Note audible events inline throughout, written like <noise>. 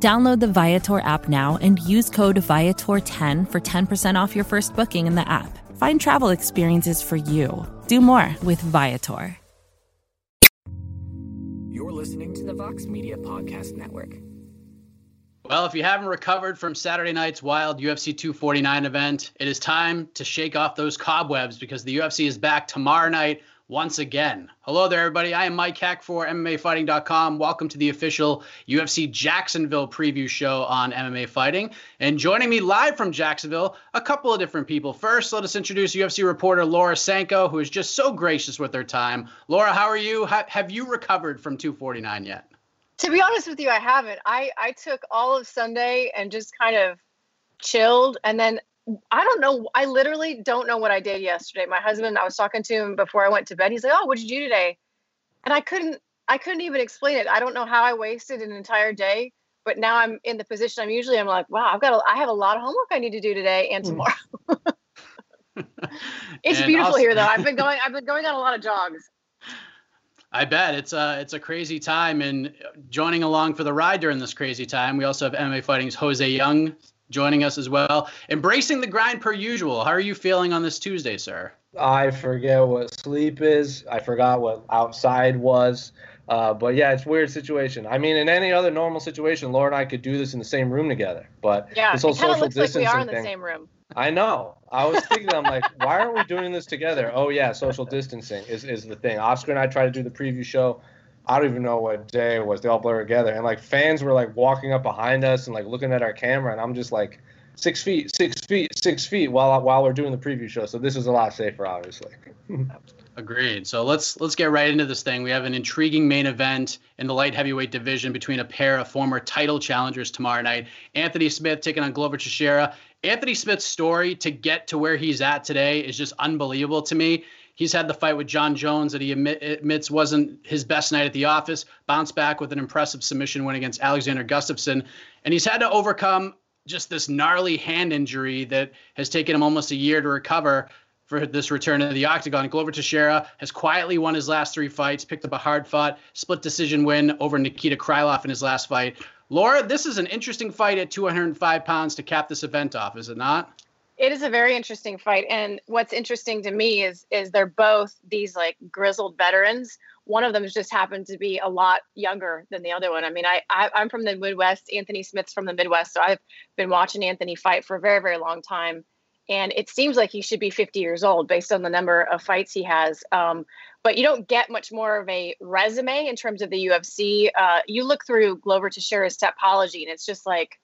Download the Viator app now and use code Viator10 for 10% off your first booking in the app. Find travel experiences for you. Do more with Viator. You're listening to the Vox Media Podcast Network. Well, if you haven't recovered from Saturday night's wild UFC 249 event, it is time to shake off those cobwebs because the UFC is back tomorrow night once again. Hello there, everybody. I am Mike Heck for MMAfighting.com. Welcome to the official UFC Jacksonville preview show on MMA Fighting. And joining me live from Jacksonville, a couple of different people. First, let us introduce UFC reporter Laura Sanko, who is just so gracious with her time. Laura, how are you? have you recovered from 249 yet? To be honest with you, I haven't. I, I took all of Sunday and just kind of chilled. And then I don't know. I literally don't know what I did yesterday. My husband, I was talking to him before I went to bed. He's like, "Oh, what did you do today?" And I couldn't. I couldn't even explain it. I don't know how I wasted an entire day. But now I'm in the position I'm usually. I'm like, wow, I've got. A, I have a lot of homework I need to do today and hmm. tomorrow. <laughs> it's and beautiful also, here, though. I've been <laughs> going. I've been going on a lot of jogs. I bet it's a it's a crazy time, and joining along for the ride during this crazy time, we also have MMA Fighting's Jose Youngs joining us as well. Embracing the grind per usual. How are you feeling on this Tuesday, sir? I forget what sleep is. I forgot what outside was. Uh, but yeah, it's a weird situation. I mean, in any other normal situation, Laura and I could do this in the same room together. But yeah, this whole it kind of looks like we are in the thing, same room. I know. I was thinking, I'm like, why aren't we doing this together? Oh yeah, social distancing is, is the thing. Oscar and I tried to do the preview show I don't even know what day it was. They all blur together, and like fans were like walking up behind us and like looking at our camera, and I'm just like six feet, six feet, six feet while while we're doing the preview show. So this is a lot safer, obviously. <laughs> Agreed. So let's let's get right into this thing. We have an intriguing main event in the light heavyweight division between a pair of former title challengers tomorrow night. Anthony Smith taking on Glover Teixeira. Anthony Smith's story to get to where he's at today is just unbelievable to me. He's had the fight with Jon Jones that he admit, admits wasn't his best night at the office, bounced back with an impressive submission win against Alexander Gustafsson. And he's had to overcome just this gnarly hand injury that has taken him almost a year to recover for this return to the octagon. Glover Teixeira has quietly won his last three fights, picked up a hard fought split decision win over Nikita Krylov in his last fight. Laura, this is an interesting fight at 205 pounds to cap this event off, is it not? It is a very interesting fight, and what's interesting to me is is they're both these like grizzled veterans. One of them just happened to be a lot younger than the other one. I mean, I, I I'm from the Midwest. Anthony Smith's from the Midwest, so I've been watching Anthony fight for a very very long time, and it seems like he should be 50 years old based on the number of fights he has. Um, but you don't get much more of a resume in terms of the UFC. Uh, you look through Glover Teixeira's Tapology, and it's just like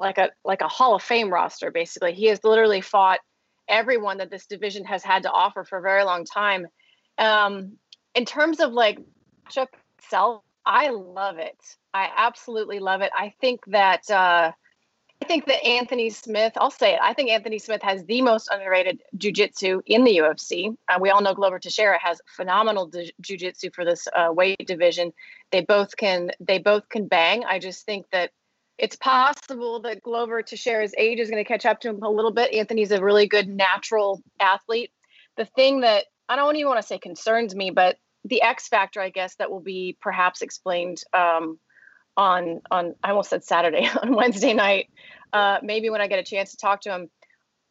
like a like a Hall of Fame roster. Basically, he has literally fought everyone that this division has had to offer for a very long time. Um, in terms of like matchup itself, I love it. I absolutely love it. I think that uh, I think that Anthony Smith. I'll say it. I think Anthony Smith has the most underrated jujitsu in the UFC. Uh, we all know Glover Teixeira has phenomenal d- jujitsu for this uh, weight division. They both can. They both can bang. I just think that it's possible that Glover Teixeira his age is going to catch up to him a little bit. Anthony's a really good natural athlete. The thing that I don't even want to say concerns me, but the X factor, I guess, that will be perhaps explained um, on on I almost said Saturday <laughs> on Wednesday night. Uh, maybe when I get a chance to talk to him,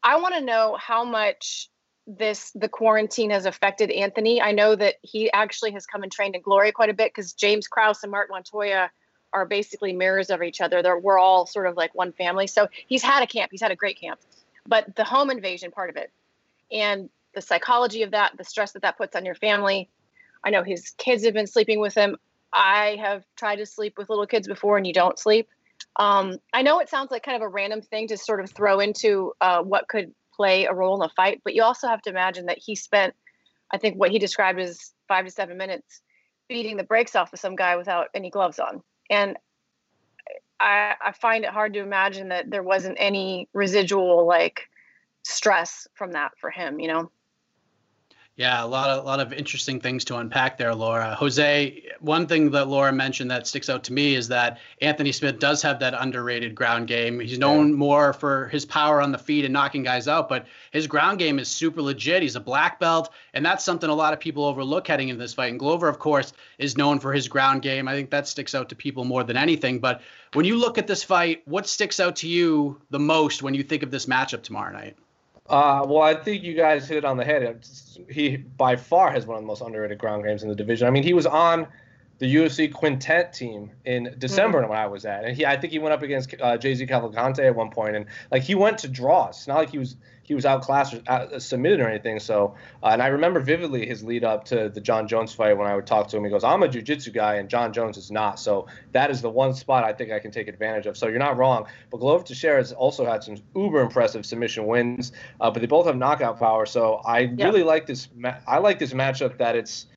I want to know how much this the quarantine has affected Anthony. I know that he actually has come and trained in Glory quite a bit because James Krause and Mark Montoya are basically mirrors of each other. They're, we're all sort of like one family. So he's had a camp, he's had a great camp, but the home invasion part of it and the psychology of that, the stress that that puts on your family. I know his kids have been sleeping with him. I have tried to sleep with little kids before and you don't sleep. Um, I know it sounds like kind of a random thing to sort of throw into uh, what could play a role in a fight, but you also have to imagine that he spent, I think, what he described as five to seven minutes beating the brakes off of some guy without any gloves on and I, I find it hard to imagine that there wasn't any residual like stress from that for him. You know. Yeah, a lot of a lot of interesting things to unpack there, Laura. Jose, one thing that Laura mentioned that sticks out to me is that Anthony Smith does have that underrated ground game. He's known yeah. more for his power on the feet and knocking guys out, but his ground game is super legit. He's a black belt, and that's something a lot of people overlook heading into this fight. And Glover, of course, is known for his ground game. I think that sticks out to people more than anything. But when you look at this fight, what sticks out to you the most when you think of this matchup tomorrow night? Uh, well, I think you guys hit it on the head. He by far has one of the most underrated ground games in the division. I mean, he was on the UFC quintet team in December mm-hmm. when I was at, and he I think he went up against uh, JZ Cavalcante at one point, and like he went to draws. It's not like he was he was outclassed or out, uh, submitted or anything. So, uh, and I remember vividly his lead up to the Jon Jones fight when I would talk to him. He goes, "I'm a jiu-jitsu guy, and Jon Jones is not." So that is the one spot I think I can take advantage of. So you're not wrong. But Glover Teixeira has also had some uber impressive submission wins, uh, but they both have knockout power. So I yeah. really like this. Ma- I like this matchup that it's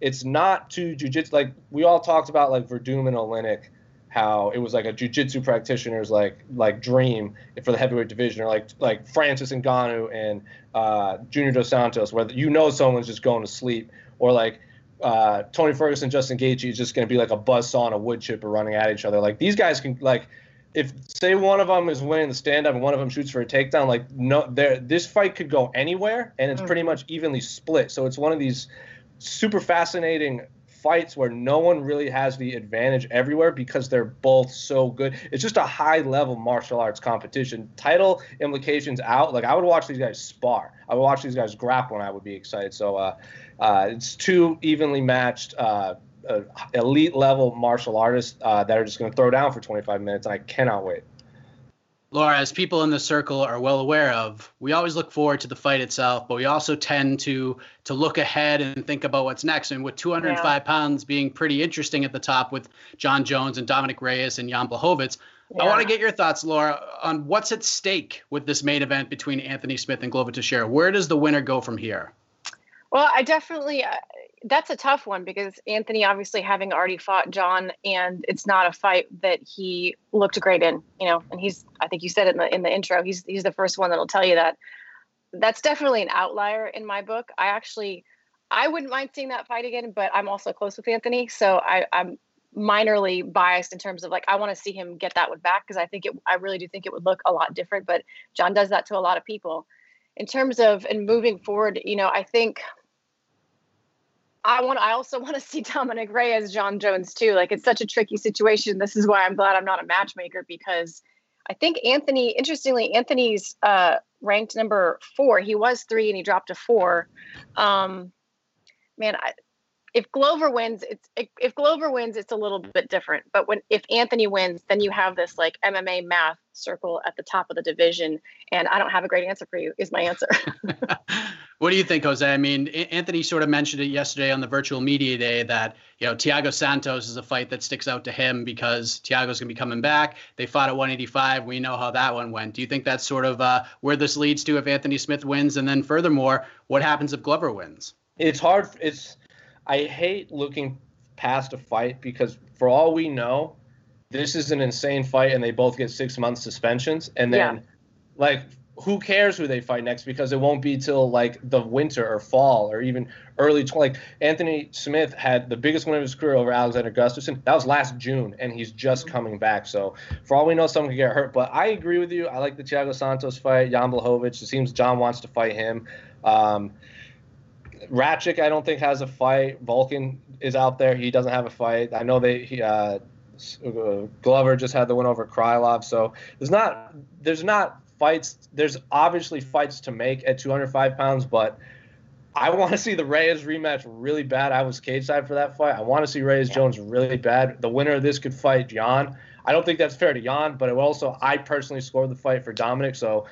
it's not too jiu-jitsu like we all talked about like Werdum and Oleinik how it was like a jiu-jitsu practitioner's like like dream for the heavyweight division or like like Francis Ngannou and uh, Junior Dos Santos where you know someone's just going to sleep or like uh, Tony Ferguson Justin Gaethje is just going to be like a buzz saw and a wood chipper running at each other like these guys can like if say one of them is winning the stand up and one of them shoots for a takedown like no there this fight could go anywhere and it's mm. pretty much evenly split so it's one of these super fascinating fights where no one really has the advantage everywhere because they're both so good. It's just a high level martial arts competition. Title implications out. Like I would watch these guys spar. I would watch these guys grapple, and I would be excited. So uh, uh, it's two evenly matched. Uh, uh elite level martial artists uh, that are just going to throw down for 25 minutes, and I cannot wait. Laura, as people in the circle are well aware of, we always look forward to the fight itself, but we also tend to to look ahead and think about what's next. And with 205 yeah. pounds being pretty interesting at the top with Jon Jones and Dominick Reyes and Jan Blachowicz, yeah. I want to get your thoughts, Laura, on what's at stake with this main event between Anthony Smith and Glover Teixeira. Where does the winner go from here? Well, I definitely, uh, that's a tough one because Anthony obviously having already fought Jon, and it's not a fight that he looked great in, you know. And he's, I think you said it in the in the intro, he's he's the first one that'll tell you that. That's definitely an outlier in my book. I actually, I wouldn't mind seeing that fight again, but I'm also close with Anthony, so I, I'm minorly biased in terms of like I want to see him get that one back because I think it, I really do think it would look a lot different. But Jon does that to a lot of people. In terms of and moving forward, you know, I think I want. I also <laughs> want to see Dominick Reyes Jon Jones too. Like it's such a tricky situation. This is why I'm glad I'm not a matchmaker because I think Anthony. Interestingly, Anthony's uh, ranked number four. He was three and he dropped to four. Um, man, I, if Glover wins, it's if Glover wins, it's a little bit different. But when if Anthony wins, then you have this like MMA math circle at the top of the division. And I don't have a great answer for you. Is my answer. <laughs> what do you think, Jose? I mean, Anthony sort of mentioned it yesterday on the virtual media day that you know Thiago Santos is a fight that sticks out to him because Thiago's going to be coming back. They fought at 185. We know how that one went. Do you think that's sort of uh, where this leads to if Anthony Smith wins? And then furthermore, what happens if Glover wins? It's hard. It's I hate looking past a fight because for all we know, this is an insane fight and they both get six months suspensions. And then, yeah. like, who cares who they fight next because it won't be till like the winter or fall or even early 20 like anthony smith had the biggest win of his career over alexander gustafsson that was last june and he's just coming back so for all we know someone could get hurt but i agree with you i like the thiago santos fight jan blachowicz it seems Jon wants to fight him um, Rakic, I don't think has a fight. Volkan is out there. He doesn't have a fight. I know they he, uh, Glover just had the win over Krylov. So there's not there's not fights. There's obviously fights to make at 205 pounds, but I want to see the Reyes rematch really bad. I was cage side for that fight. I want to see Reyes Jones really bad. The winner of this could fight Jan. I don't think that's fair to Jan, but it also I personally scored the fight for Dominick, so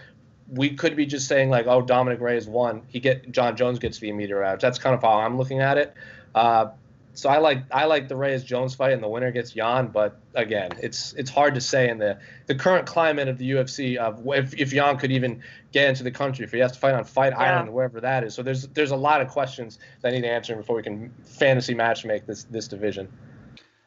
we could be just saying like, oh, Dominick Reyes won. He get Jon Jones gets the immediate rematch. That's kind of how I'm looking at it. Uh, so I like I like the Reyes Jones fight, and the winner gets Jan. But again, it's it's hard to say in the the current climate of the UFC of if if Jan could even get into the country, if he has to fight on Fight yeah. Island, wherever that is. So there's there's a lot of questions that I need to answer before we can fantasy match make this this division.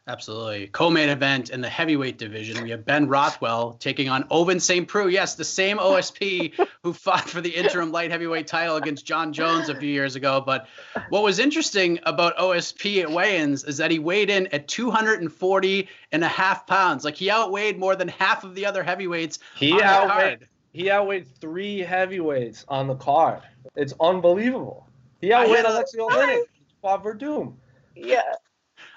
Absolutely. Co-main event in the heavyweight division. We have Ben Rothwell taking on Ovince St. Preux. Yes, the same OSP <laughs> who fought for the interim light heavyweight title against Jon Jones a few years ago. But what was interesting about OSP at weigh-ins is that he weighed in at 240 and a half pounds. Like he outweighed more than half of the other heavyweights. He outweighed he outweighed three heavyweights on the card. It's unbelievable. He outweighed Alexei Oleinik, Bob Werdum. Yeah.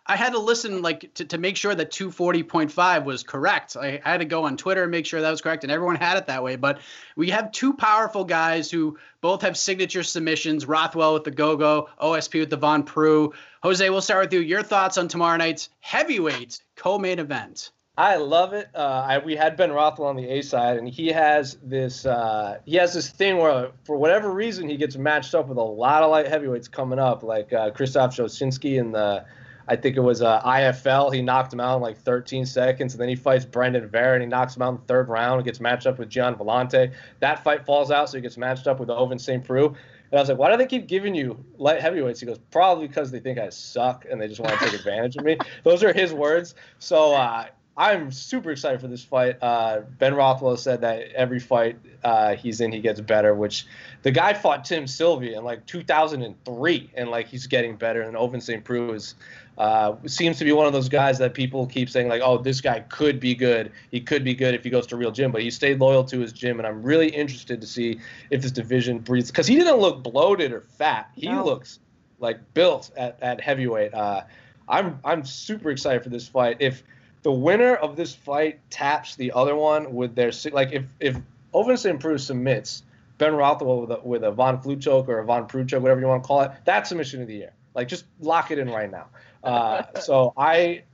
I had to listen like to, to make sure that 240.5 was correct. I, I, had to go on Twitter and make sure that was correct, and everyone had it that way. But we have two powerful guys who both have signature submissions. Rothwell with the go-go, OSP with the Von Preux. Jose, we'll start with you. Your thoughts on tomorrow night's heavyweight co-main event? I love it. Uh, I, we had Ben Rothwell on the A side, and he has this uh, he has this thing where, for whatever reason, he gets matched up with a lot of light heavyweights coming up, like uh, Krzysztof Soszynski in the I think it was uh, IFL. He knocked him out in like 13 seconds, and then he fights Brandon Vera, and he knocks him out in the third round. and gets matched up with Gian Villante. That fight falls out, so he gets matched up with Ovince St. Preux. And I was like, why do they keep giving you light heavyweights? He goes, probably because they think I suck and they just want to take <laughs> advantage of me. Those are his words. So uh, I'm super excited for this fight. Uh, ben Rothwell said that every fight uh, he's in, he gets better. Which the guy fought Tim Sylvia in like 2003, and like he's getting better. And Ovince St. Preux is uh, seems to be one of those guys that people keep saying like, oh, this guy could be good. He could be good if he goes to real gym, but he stayed loyal to his gym, and I'm really interested to see if this division breathes because he didn't look bloated or fat. He no. looks like built at, at heavyweight. Uh, I'm I'm super excited for this fight. If the winner of this fight taps the other one with their like if if Ovince St. Preux submits Ben Rothwell with a, with a Von Flue choke or a Von Preux choke, whatever you want to call it, that's submission of the year. Like just lock it in right now. Uh, so I,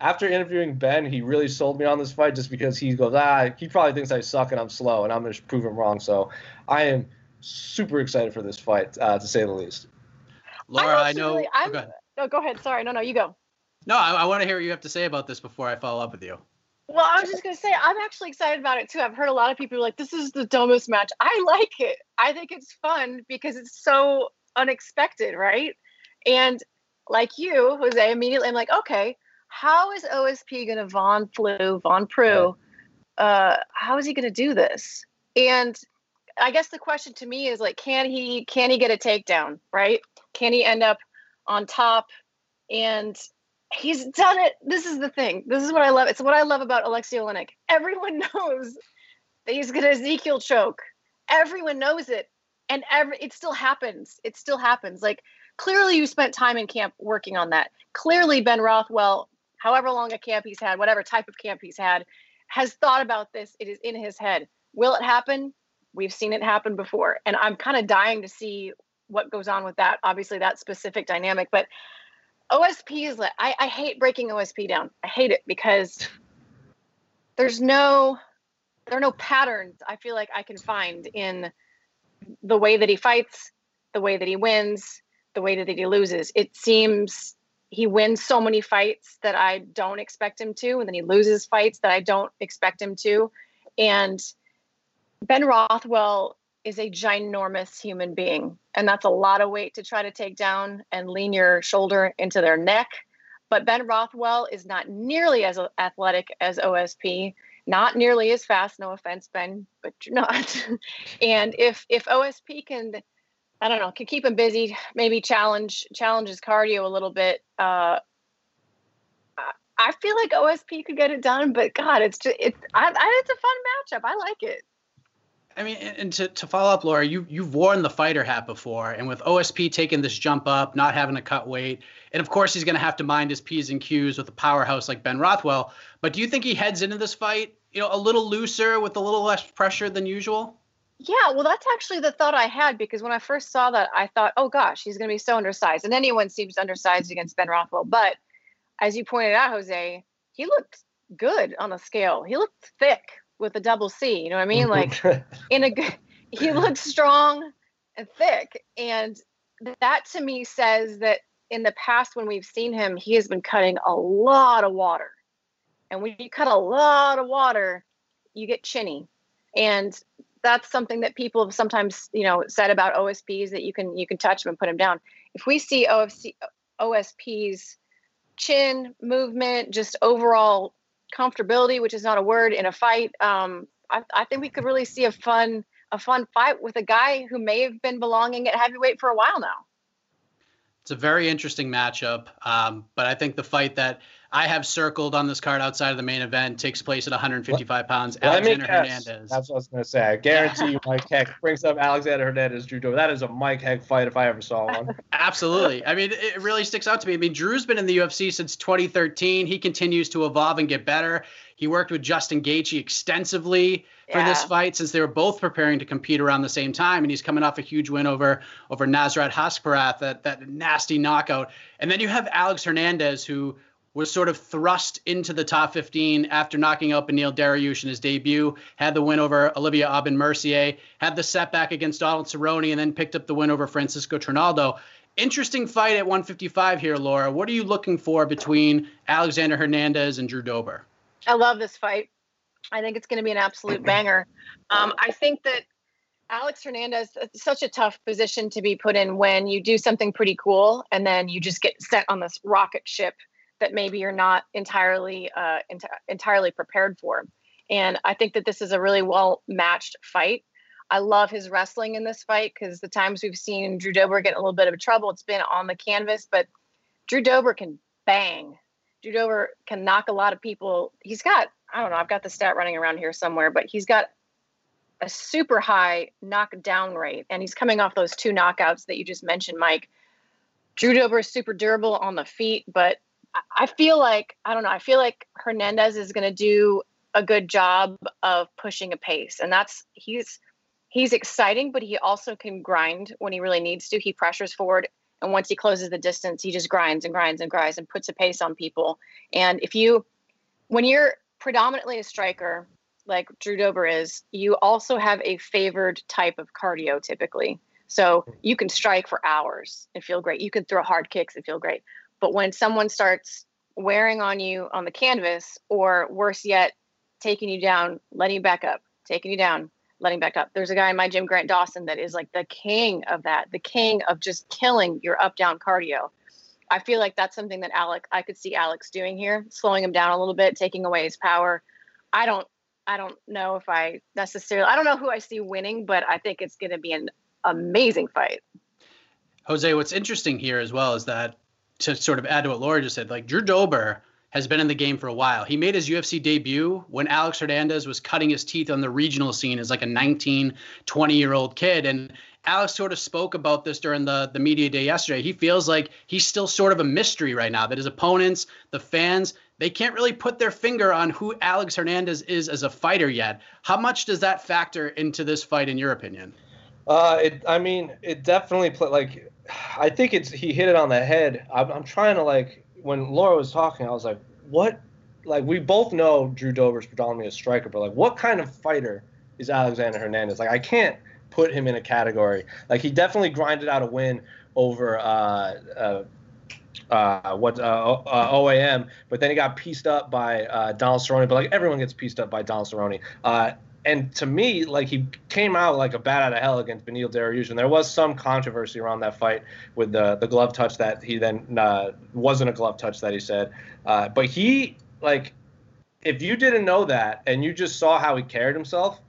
after interviewing Ben, he really sold me on this fight just because he goes, ah, he probably thinks I suck and I'm slow, and I'm going to prove him wrong. So I am super excited for this fight, uh, to say the least. Laura, I know. Really, oh, go no, go ahead. Sorry, no, no, you go. No, I, I want to hear what you have to say about this before I follow up with you. Well, I was just gonna say I'm actually excited about it too. I've heard a lot of people like, "This is the dumbest match." I like it. I think it's fun because it's so unexpected, right? And like you, Jose, immediately I'm like, okay, how is OSP going to Von Flue, Von Preux? Uh, how is he going to do this? And I guess the question to me is like, can he can he get a takedown? Right? Can he end up on top? And he's done it. This is the thing. This is what I love. It's what I love about Alexei Oleinik. Everyone <laughs> knows that he's going to Ezekiel choke. Everyone knows it, and every it still happens. It still happens. Like clearly you spent time in camp working on that. Clearly Ben Rothwell, however long a camp he's had, whatever type of camp he's had, has thought about this. It is in his head. Will it happen? We've seen it happen before. And I'm kind of dying to see what goes on with that. Obviously, that specific dynamic. But OSP is like, I, I hate breaking OSP down. I hate it because there's no there are no patterns I feel like I can find in the way that he fights, the way that he wins, the way that he loses. It seems he wins so many fights that I don't expect him to, and then he loses fights that I don't expect him to. And Ben Rothwell is a ginormous human being, and that's a lot of weight to try to take down and lean your shoulder into their neck. But Ben Rothwell is not nearly as athletic as OSP, not nearly as fast. No offense, Ben, but you're not. <laughs> and if if OSP can I don't know, can keep him busy, maybe challenge challenge his cardio a little bit. Uh, I feel like OSP could get it done, but God, it's just it's I, I, it's a fun matchup. I like it. I mean, and to, to follow up, Laura, you you've worn the fighter hat before, and with OSP taking this jump up, not having to cut weight, and of course he's going to have to mind his p's and q's with a powerhouse like Ben Rothwell. But do you think he heads into this fight, you know, a little looser with a little less pressure than usual? Yeah, well, that's actually the thought I had because when I first saw that, I thought, oh gosh, he's going to be so undersized. And anyone seems undersized against Ben Rothwell. But as you pointed out, Jose, he looked good on the scale. He looked thick with a double C. You know what I mean? <laughs> Like in a good, he <laughs> looked strong and thick. And that to me says that in the past, when we've seen him, he has been cutting a lot of water. And when you cut a lot of water, you get chinny. And that's something that people have sometimes you know said about OSPs that you can you can touch them and put them down. If we see OFC OSPs chin movement, just overall comfortability, which is not a word in a fight. Um, I, I think we could really see a fun a fun fight with a guy who may have been belonging at heavyweight for a while now. It's a very interesting matchup, um, but I think the fight that I have circled on this card outside of the main event takes place at 155 pounds. Let Alexander. Hernandez. That's what I was gonna say. I guarantee you, Mike Heck brings up Alexander Hernandez, Drew Dober. That is a Mike Heck fight if I ever saw one. <laughs> Absolutely. I mean, it really sticks out to me. I mean, Drew's been in the UFC since 2013. He continues to evolve and get better. He worked with Justin Gaethje extensively for this fight since they were both preparing to compete around the same time. And he's coming off a huge win over over Nasrat Haqparast, that that nasty knockout. And then you have Alex Hernandez, who was sort of thrust into the top 15 after knocking out Beneil Dariush in his debut, had the win over Olivier Aubin Mercier, had the setback against Donald Cerrone, and then picked up the win over Francisco Trinaldo. Interesting fight at 155 here, Laura. What are you looking for between Alexander Hernandez and Drew Dober? I love this fight. I think it's going to be an absolute banger. Um, I think that Alex Hernandez, such a tough position to be put in when you do something pretty cool and then you just get sent on this rocket ship that maybe you're not entirely uh, enti- entirely prepared for. And I think that this is a really well matched fight. I love his wrestling in this fight because the times we've seen Drew Dober get a little bit of trouble, it's been on the canvas, but Drew Dober can bang. Drew Dober can knock a lot of people. He's got, I don't know, I've got the stat running around here somewhere, but he's got a super high knockdown rate. And he's coming off those two knockouts that you just mentioned, Mike. Drew Dober is super durable on the feet, but I- feel like, I don't know, I feel like Hernandez is going to do a good job of pushing a pace. And that's, he's, he's exciting, but he also can grind when he really needs to. He pressures forward and once he closes the distance, he just grinds and grinds and grinds and puts a pace on people. And if you, when you're predominantly a striker like Drew Dober is, you also have a favored type of cardio typically. So you can strike for hours and feel great. You can throw hard kicks and feel great. But when someone starts wearing on you on the canvas, or worse yet, taking you down, letting you back up, taking you down, letting back up. There's a guy in my gym, Grant Dawson, that is like the king of that, the king of just killing your up down cardio. I feel like that's something that Alex, I could see Alex doing here, slowing him down a little bit, taking away his power. I don't, I don't know if I necessarily, I don't know who I see winning, but I think it's going to be an amazing fight. Jose, what's interesting here as well is that to sort of add to what Laura just said, like Drew Dober has been in the game for a while. He made his UFC debut when Alex Hernandez was cutting his teeth on the regional scene as like a 19, 20 year old kid. And Alex sort of spoke about this during the, the media day yesterday. He feels like he's still sort of a mystery right now, that his opponents, the fans, they can't really put their finger on who Alex Hernandez is as a fighter yet. How much does that factor into this fight, in your opinion? Uh, it. I mean, it definitely play like. I think it's he hit it on the head. I'm, I'm trying to like when Laura was talking, I was like, what? Like we both know Drew Dober's predominantly a striker, but like what kind of fighter is Alexander Hernandez? Like I can't put him in a category. Like he definitely grinded out a win over uh, uh, uh, what uh, uh, OAM, but then he got pieced up by uh, Donald Cerrone. But like everyone gets pieced up by Donald Cerrone. And to me, like he came out like a bat out of hell against Beneil Dariush, and there was some controversy around that fight with the the glove touch that he then uh, wasn't a glove touch that he said. Uh, but he like, if you didn't know that and you just saw how he carried himself,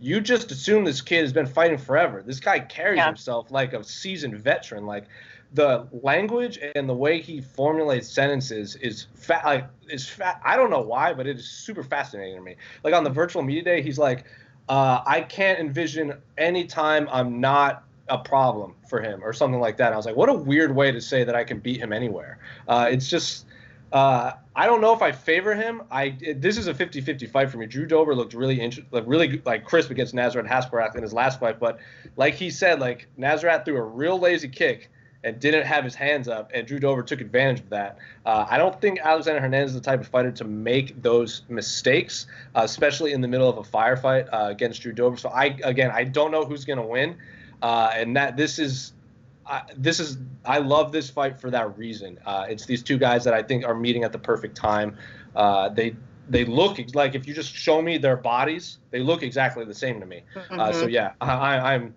you just assume this kid has been fighting forever. This guy carries Yeah. himself like a seasoned veteran. Like the language and the way he formulates sentences is fat. Like is fat. I don't know why, but it is super fascinating to me. Like on the virtual media day, he's like, uh, I can't envision any time I'm not a problem for him or something like that. And I was like, what a weird way to say that I can beat him anywhere. Uh, it's just. Uh, I don't know if I favor him. I this is a 50-50 fight for me. Drew Dober looked really like really like crisp against Nasrat Haqparast in his last fight, but like he said, like Nasrat threw a real lazy kick and didn't have his hands up, and Drew Dober took advantage of that. Uh, I don't think Alexander Hernandez is the type of fighter to make those mistakes, uh, especially in the middle of a firefight uh, against Drew Dober. So I again, I don't know who's going to win, uh, and that this is. I this is I love this fight for that reason. Uh, it's these two guys that I think are meeting at the perfect time. Uh, they they look like if you just show me their bodies, they look exactly the same to me. Uh, so yeah, I, I, I'm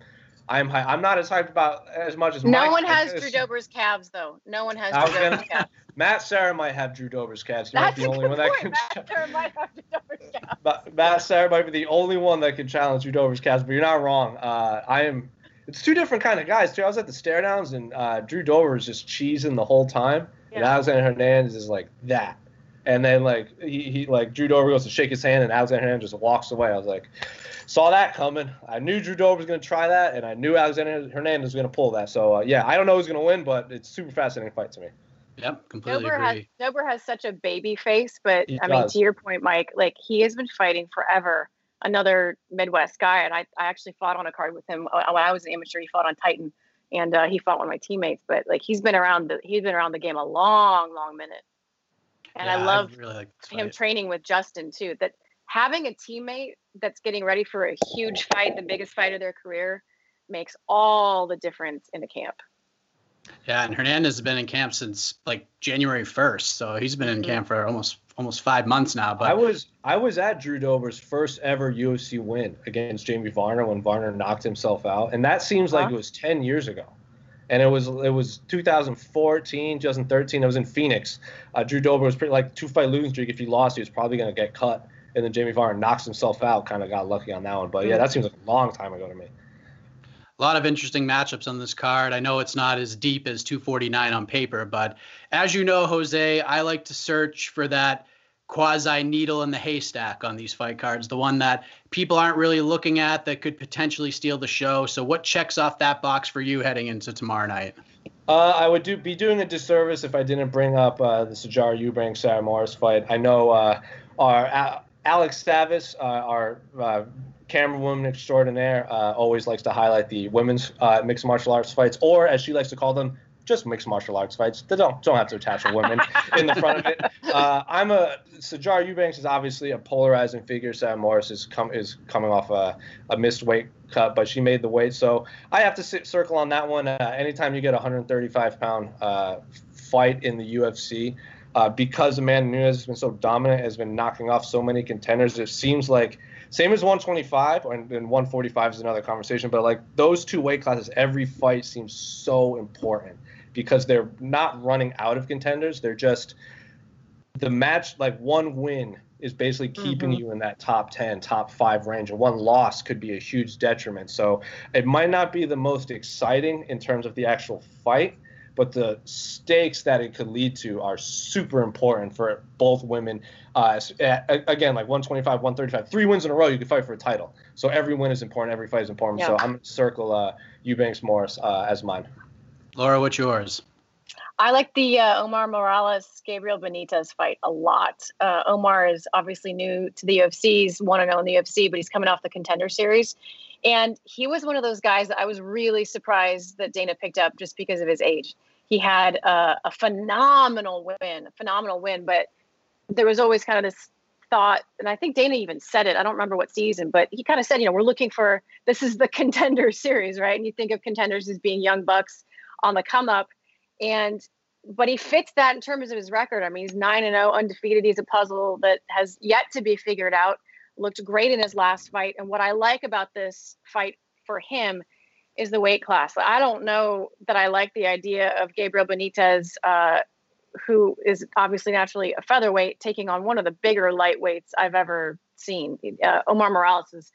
I'm hy- I'm not as hyped about as much as no Mike. one has Drew Dober's calves, though. No one has Drew gonna- Dober's calves. <laughs> Matt Serra might have Drew Dober's calves. He might That's be the only one that can. Matt Serra might have to double down. Matt, Matt Serra might be the only one that can challenge Drew Dober's calves, but you're not wrong. Uh, I am. It's two different kind of guys too. I was at the stare downs and uh, Drew Dober is just cheesing the whole time, and Yeah. Alexander Hernandez is like that. And then like he, he like Drew Dober goes to shake his hand and Alexander Hernandez just walks away. I was like, saw that coming. I knew Drew Dober was going to try that, and I knew Alexander Hernandez was going to pull that. So uh, yeah, I don't know who's going to win, but it's super fascinating fight to me. Yep, completely Dober has. Dober has such a baby face, but He I mean, to your point, Mike, like he has been fighting forever. Another Midwest guy, and I, I actually fought on a card with him uh, when I was an amateur. He fought on Titan, and uh, he fought one of my teammates. But like he's been around the he's been around the game a long, long minute. And Yeah, I love really like him training with Justin too. That having a teammate that's getting ready for a huge fight, the biggest fight of their career, makes all the difference in the camp. Yeah, and Hernandez has been in camp since like January 1st, so he's been in Mhm. camp for almost almost five months now. But I was I was at Drew Dober's first ever UFC win against Jamie Varner when Varner knocked himself out, and that seems like Uh-huh. it was ten years ago. And it was it was 2014, 2013. It was in Phoenix. Uh, Drew Dober was pretty like two fight losing streak. If he lost, he was probably going to get cut. And then Jamie Varner knocks himself out. Kind of got lucky on that one. But yeah, that seems like a long time ago to me. a lot of interesting matchups on this card. I know it's not as deep as 249 on paper, but as you know, Jose, I like to search for that quasi needle in the haystack on these fight cards, the one that people aren't really looking at that could potentially steal the show. So, what checks off that box for you heading into tomorrow night? Uh, I would do be doing a disservice if I didn't bring up uh, the Sijara Eubank Sarah Moras fight. I know uh, our uh, Alex Stavis, uh, our uh, camerawoman extraordinaire, uh, always likes to highlight the women's uh, mixed martial arts fights, or as she likes to call them, just mixed martial arts fights. They don't don't have to attach a woman in the front of it. Uh, I'm a Sijara Eubanks is obviously a polarizing figure. Sam Moras is com- is coming off a, a missed weight cut, but she made the weight, so I have to sit, circle on that one. Uh, anytime you get a 135 pound uh, fight in the UFC, uh, because Amanda Nunes has been so dominant, has been knocking off so many contenders, it seems like same as 125 and, and 145 is another conversation, but like those two weight classes, every fight seems so important because they're not running out of contenders. They're just the match, like one win is basically keeping Mhm. you in that top 10, top five range, and one loss could be a huge detriment. So it might not be the most exciting in terms of the actual fight, but the stakes that it could lead to are super important for both women. Uh, s- a- a- again, like 125, 135, three wins in a row, you could fight for a title. So every win is important, every fight is important. So I'm going to circle uh, Eubanks Moras uh, as mine. Laura, what's yours? I like the uh, Omar Morales Gabriel Benitez fight a lot. Uh, Omar is obviously new to the UFC. He's one and zero in the UFC, but he's coming off the Contender Series, and he was one of those guys that I was really surprised that Dana picked up just because of his age. He had uh, a phenomenal win, a phenomenal win, but there was always kind of this thought, and I think Dana even said it. I don't remember what season, but he kind of said, you know, we're looking for this is the <laughs> Contender Series, right? And you think of contenders as being young bucks on the come up and but he fits that in terms of his record. I mean, he's nine and zero, undefeated. He's a puzzle that has yet to be figured out. Looked great in his last fight, and what I like about this fight for him is the weight class. I don't know that I like the idea of Gabriel Benitez, uh, who is obviously naturally a featherweight, taking on one of the bigger lightweights I've ever seen. Uh, Omar Morales is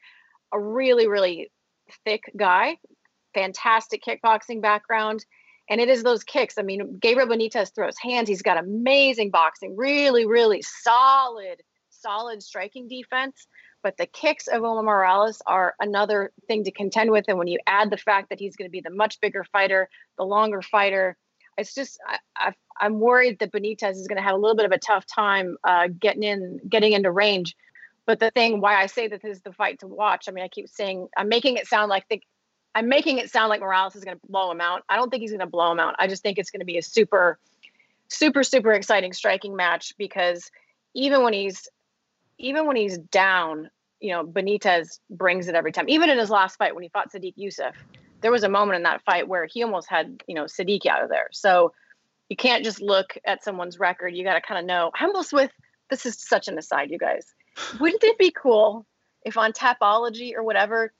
a really, really thick guy, fantastic kickboxing background. And it is those kicks. I mean, Gabriel Benitez throws hands. He's got amazing boxing, really, really solid, solid striking defense. But the kicks of Omar Morales are another thing to contend with. And when you add the fact that he's going to be the much bigger fighter, the longer fighter, it's just I, I'm worried that Benitez is going to have a little bit of a tough time uh, getting in, getting into range. But the thing why I say that this is the fight to watch. I mean, I keep saying I'm making it sound like the I'm making it sound like Morales is going to blow him out. I don't think he's going to blow him out. I just think it's going to be a super, super, super exciting striking match because even when he's, even when he's down, you know, Benitez brings it every time. Even in his last fight when he fought Sodiq Yusuff, there was a moment in that fight where he almost had, you know, Sodiq out of there. So you can't just look at someone's record. You got to kind of know. I almost with this is such an aside, you guys. Wouldn't it be cool if on Tapology or whatever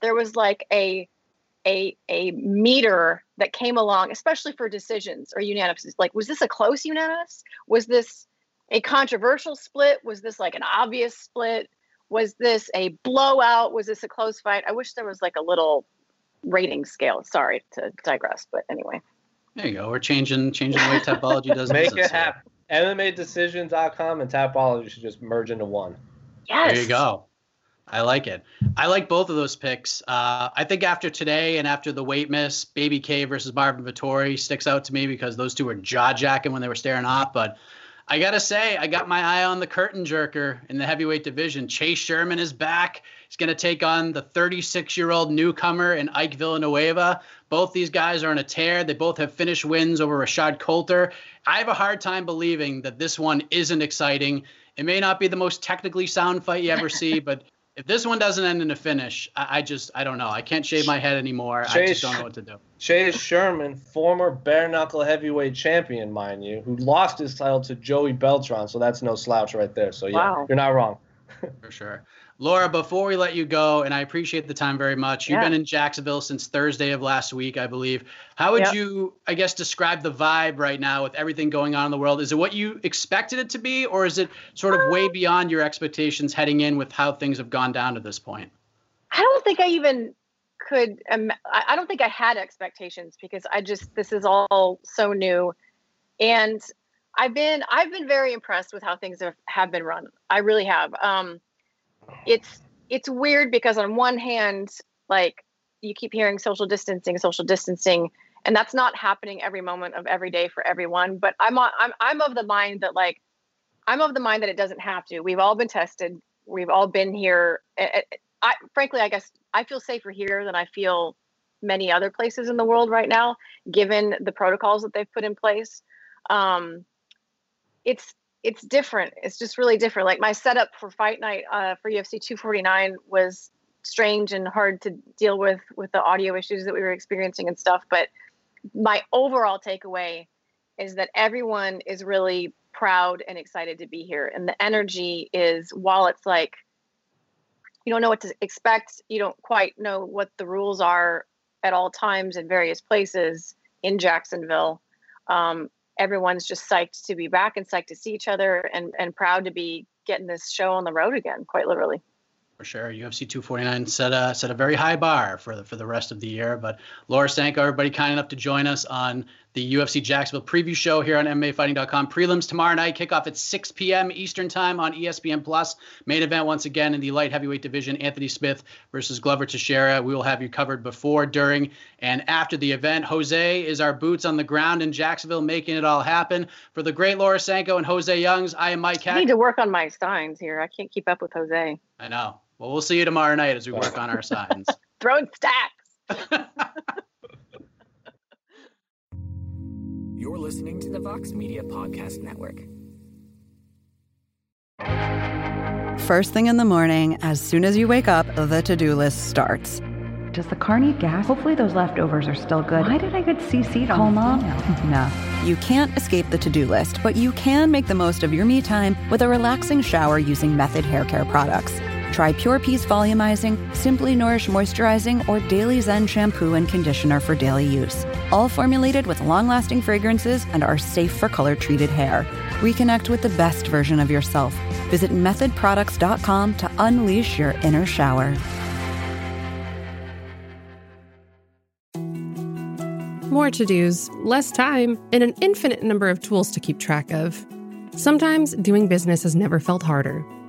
there was like a a a meter that came along, especially for decisions or unanimous. Like, was this a close unanimous? Was this a controversial split? Was this like an obvious split? Was this a blowout? Was this a close fight? I wish there was like a little rating scale. Sorry to digress, but anyway. There you go. We're changing changing the way Tapology does <laughs> Make it happen. MMAdecisions.com and Tapology should just merge into one. Yes. There you go. I like it. I like both of those picks. Uh, I think after today and after the weight miss, Baby K versus Marvin Vettori sticks out to me because those two were jaw jacking when they were staring off. But I gotta say, I got my eye on the curtain jerker in the heavyweight division. Chase Sherman is back. He's gonna take on the 36-year-old newcomer in Ike Villanueva. Both these guys are on a tear. They both have finished wins over Rashad Coulter. I have a hard time believing that this one isn't exciting. It may not be the most technically sound fight you ever see, <laughs> but if this one doesn't end in a finish, I, I, just I don't know. I can't shave my head anymore. Chase, I just don't know what to do. Chase Sherman, former bare knuckle heavyweight champion, mind you, who lost his title to Joey Beltran, so that's no slouch right there. So yeah, wow. you're not wrong. <laughs> For sure. Laura, before we let you go, and I appreciate the time very much. You've yeah. been in Jacksonville since Thursday of last week, I believe. How would yep. you, I guess, describe the vibe right now with everything going on in the world? Is it what you expected it to be, or is it sort of way beyond your expectations heading in with how things have gone down to this point? I don't think I even could. Um, I don't think I had expectations because I just this is all so new, and I've been I've been very impressed with how things have, have been run. I really have. Um, it's it's weird because on one hand, like you keep hearing social distancing, social distancing, and that's not happening every moment of every day for everyone. But I'm I'm I'm of the mind that like I'm of the mind that it doesn't have to. We've all been tested. We've all been here. I, frankly, I guess I feel safer here than I feel many other places in the world right now, given the protocols that they've put in place. Um, it's it's different. It's just really different. Like my setup for fight night uh, for UFC 249 was strange and hard to deal with with the audio issues that we were experiencing and stuff. But my overall takeaway is that everyone is really proud and excited to be here, and the energy is while it's like you don't know what to expect, you don't quite know what the rules are at all times in various places in Jacksonville. Um, everyone's just psyched to be back and psyched to see each other and, and proud to be getting this show on the road again, quite literally. For sure, UFC 249 set a set a very high bar for the for the rest of the year. But Laura Sanko, everybody kind enough to join us on the UFC Jacksonville preview show here on MMAfighting.com. Prelims tomorrow night, kickoff at 6 p.m. Eastern Time on ESPN Plus. Main event once again in the light heavyweight division: Anthony Smith versus Glover Teixeira. We will have you covered before, during, and after the event. Jose is our boots on the ground in Jacksonville, making it all happen. For the great Laura Sanko and Jose Youngs, I am Mike. Hack- I need to work on my signs here. I can't keep up with Jose. I know. Well, we'll see you tomorrow night as we work on our <laughs> signs. Throwing stacks. <laughs> You're listening to the Vox Media Podcast Network. First thing in the morning, as soon as you wake up, the to do list starts. Does the car need gas? Hopefully, those leftovers are still good. Why did I get CC'd on Call mom? <laughs> no. You can't escape the to do list, but you can make the most of your me time with a relaxing shower using Method Hair Care products. Try Pure Peace Volumizing, Simply Nourish Moisturizing, or Daily Zen Shampoo and Conditioner for daily use. All formulated with long lasting fragrances and are safe for color treated hair. Reconnect with the best version of yourself. Visit methodproducts.com to unleash your inner shower. More to dos, less time, and an infinite number of tools to keep track of. Sometimes doing business has never felt harder.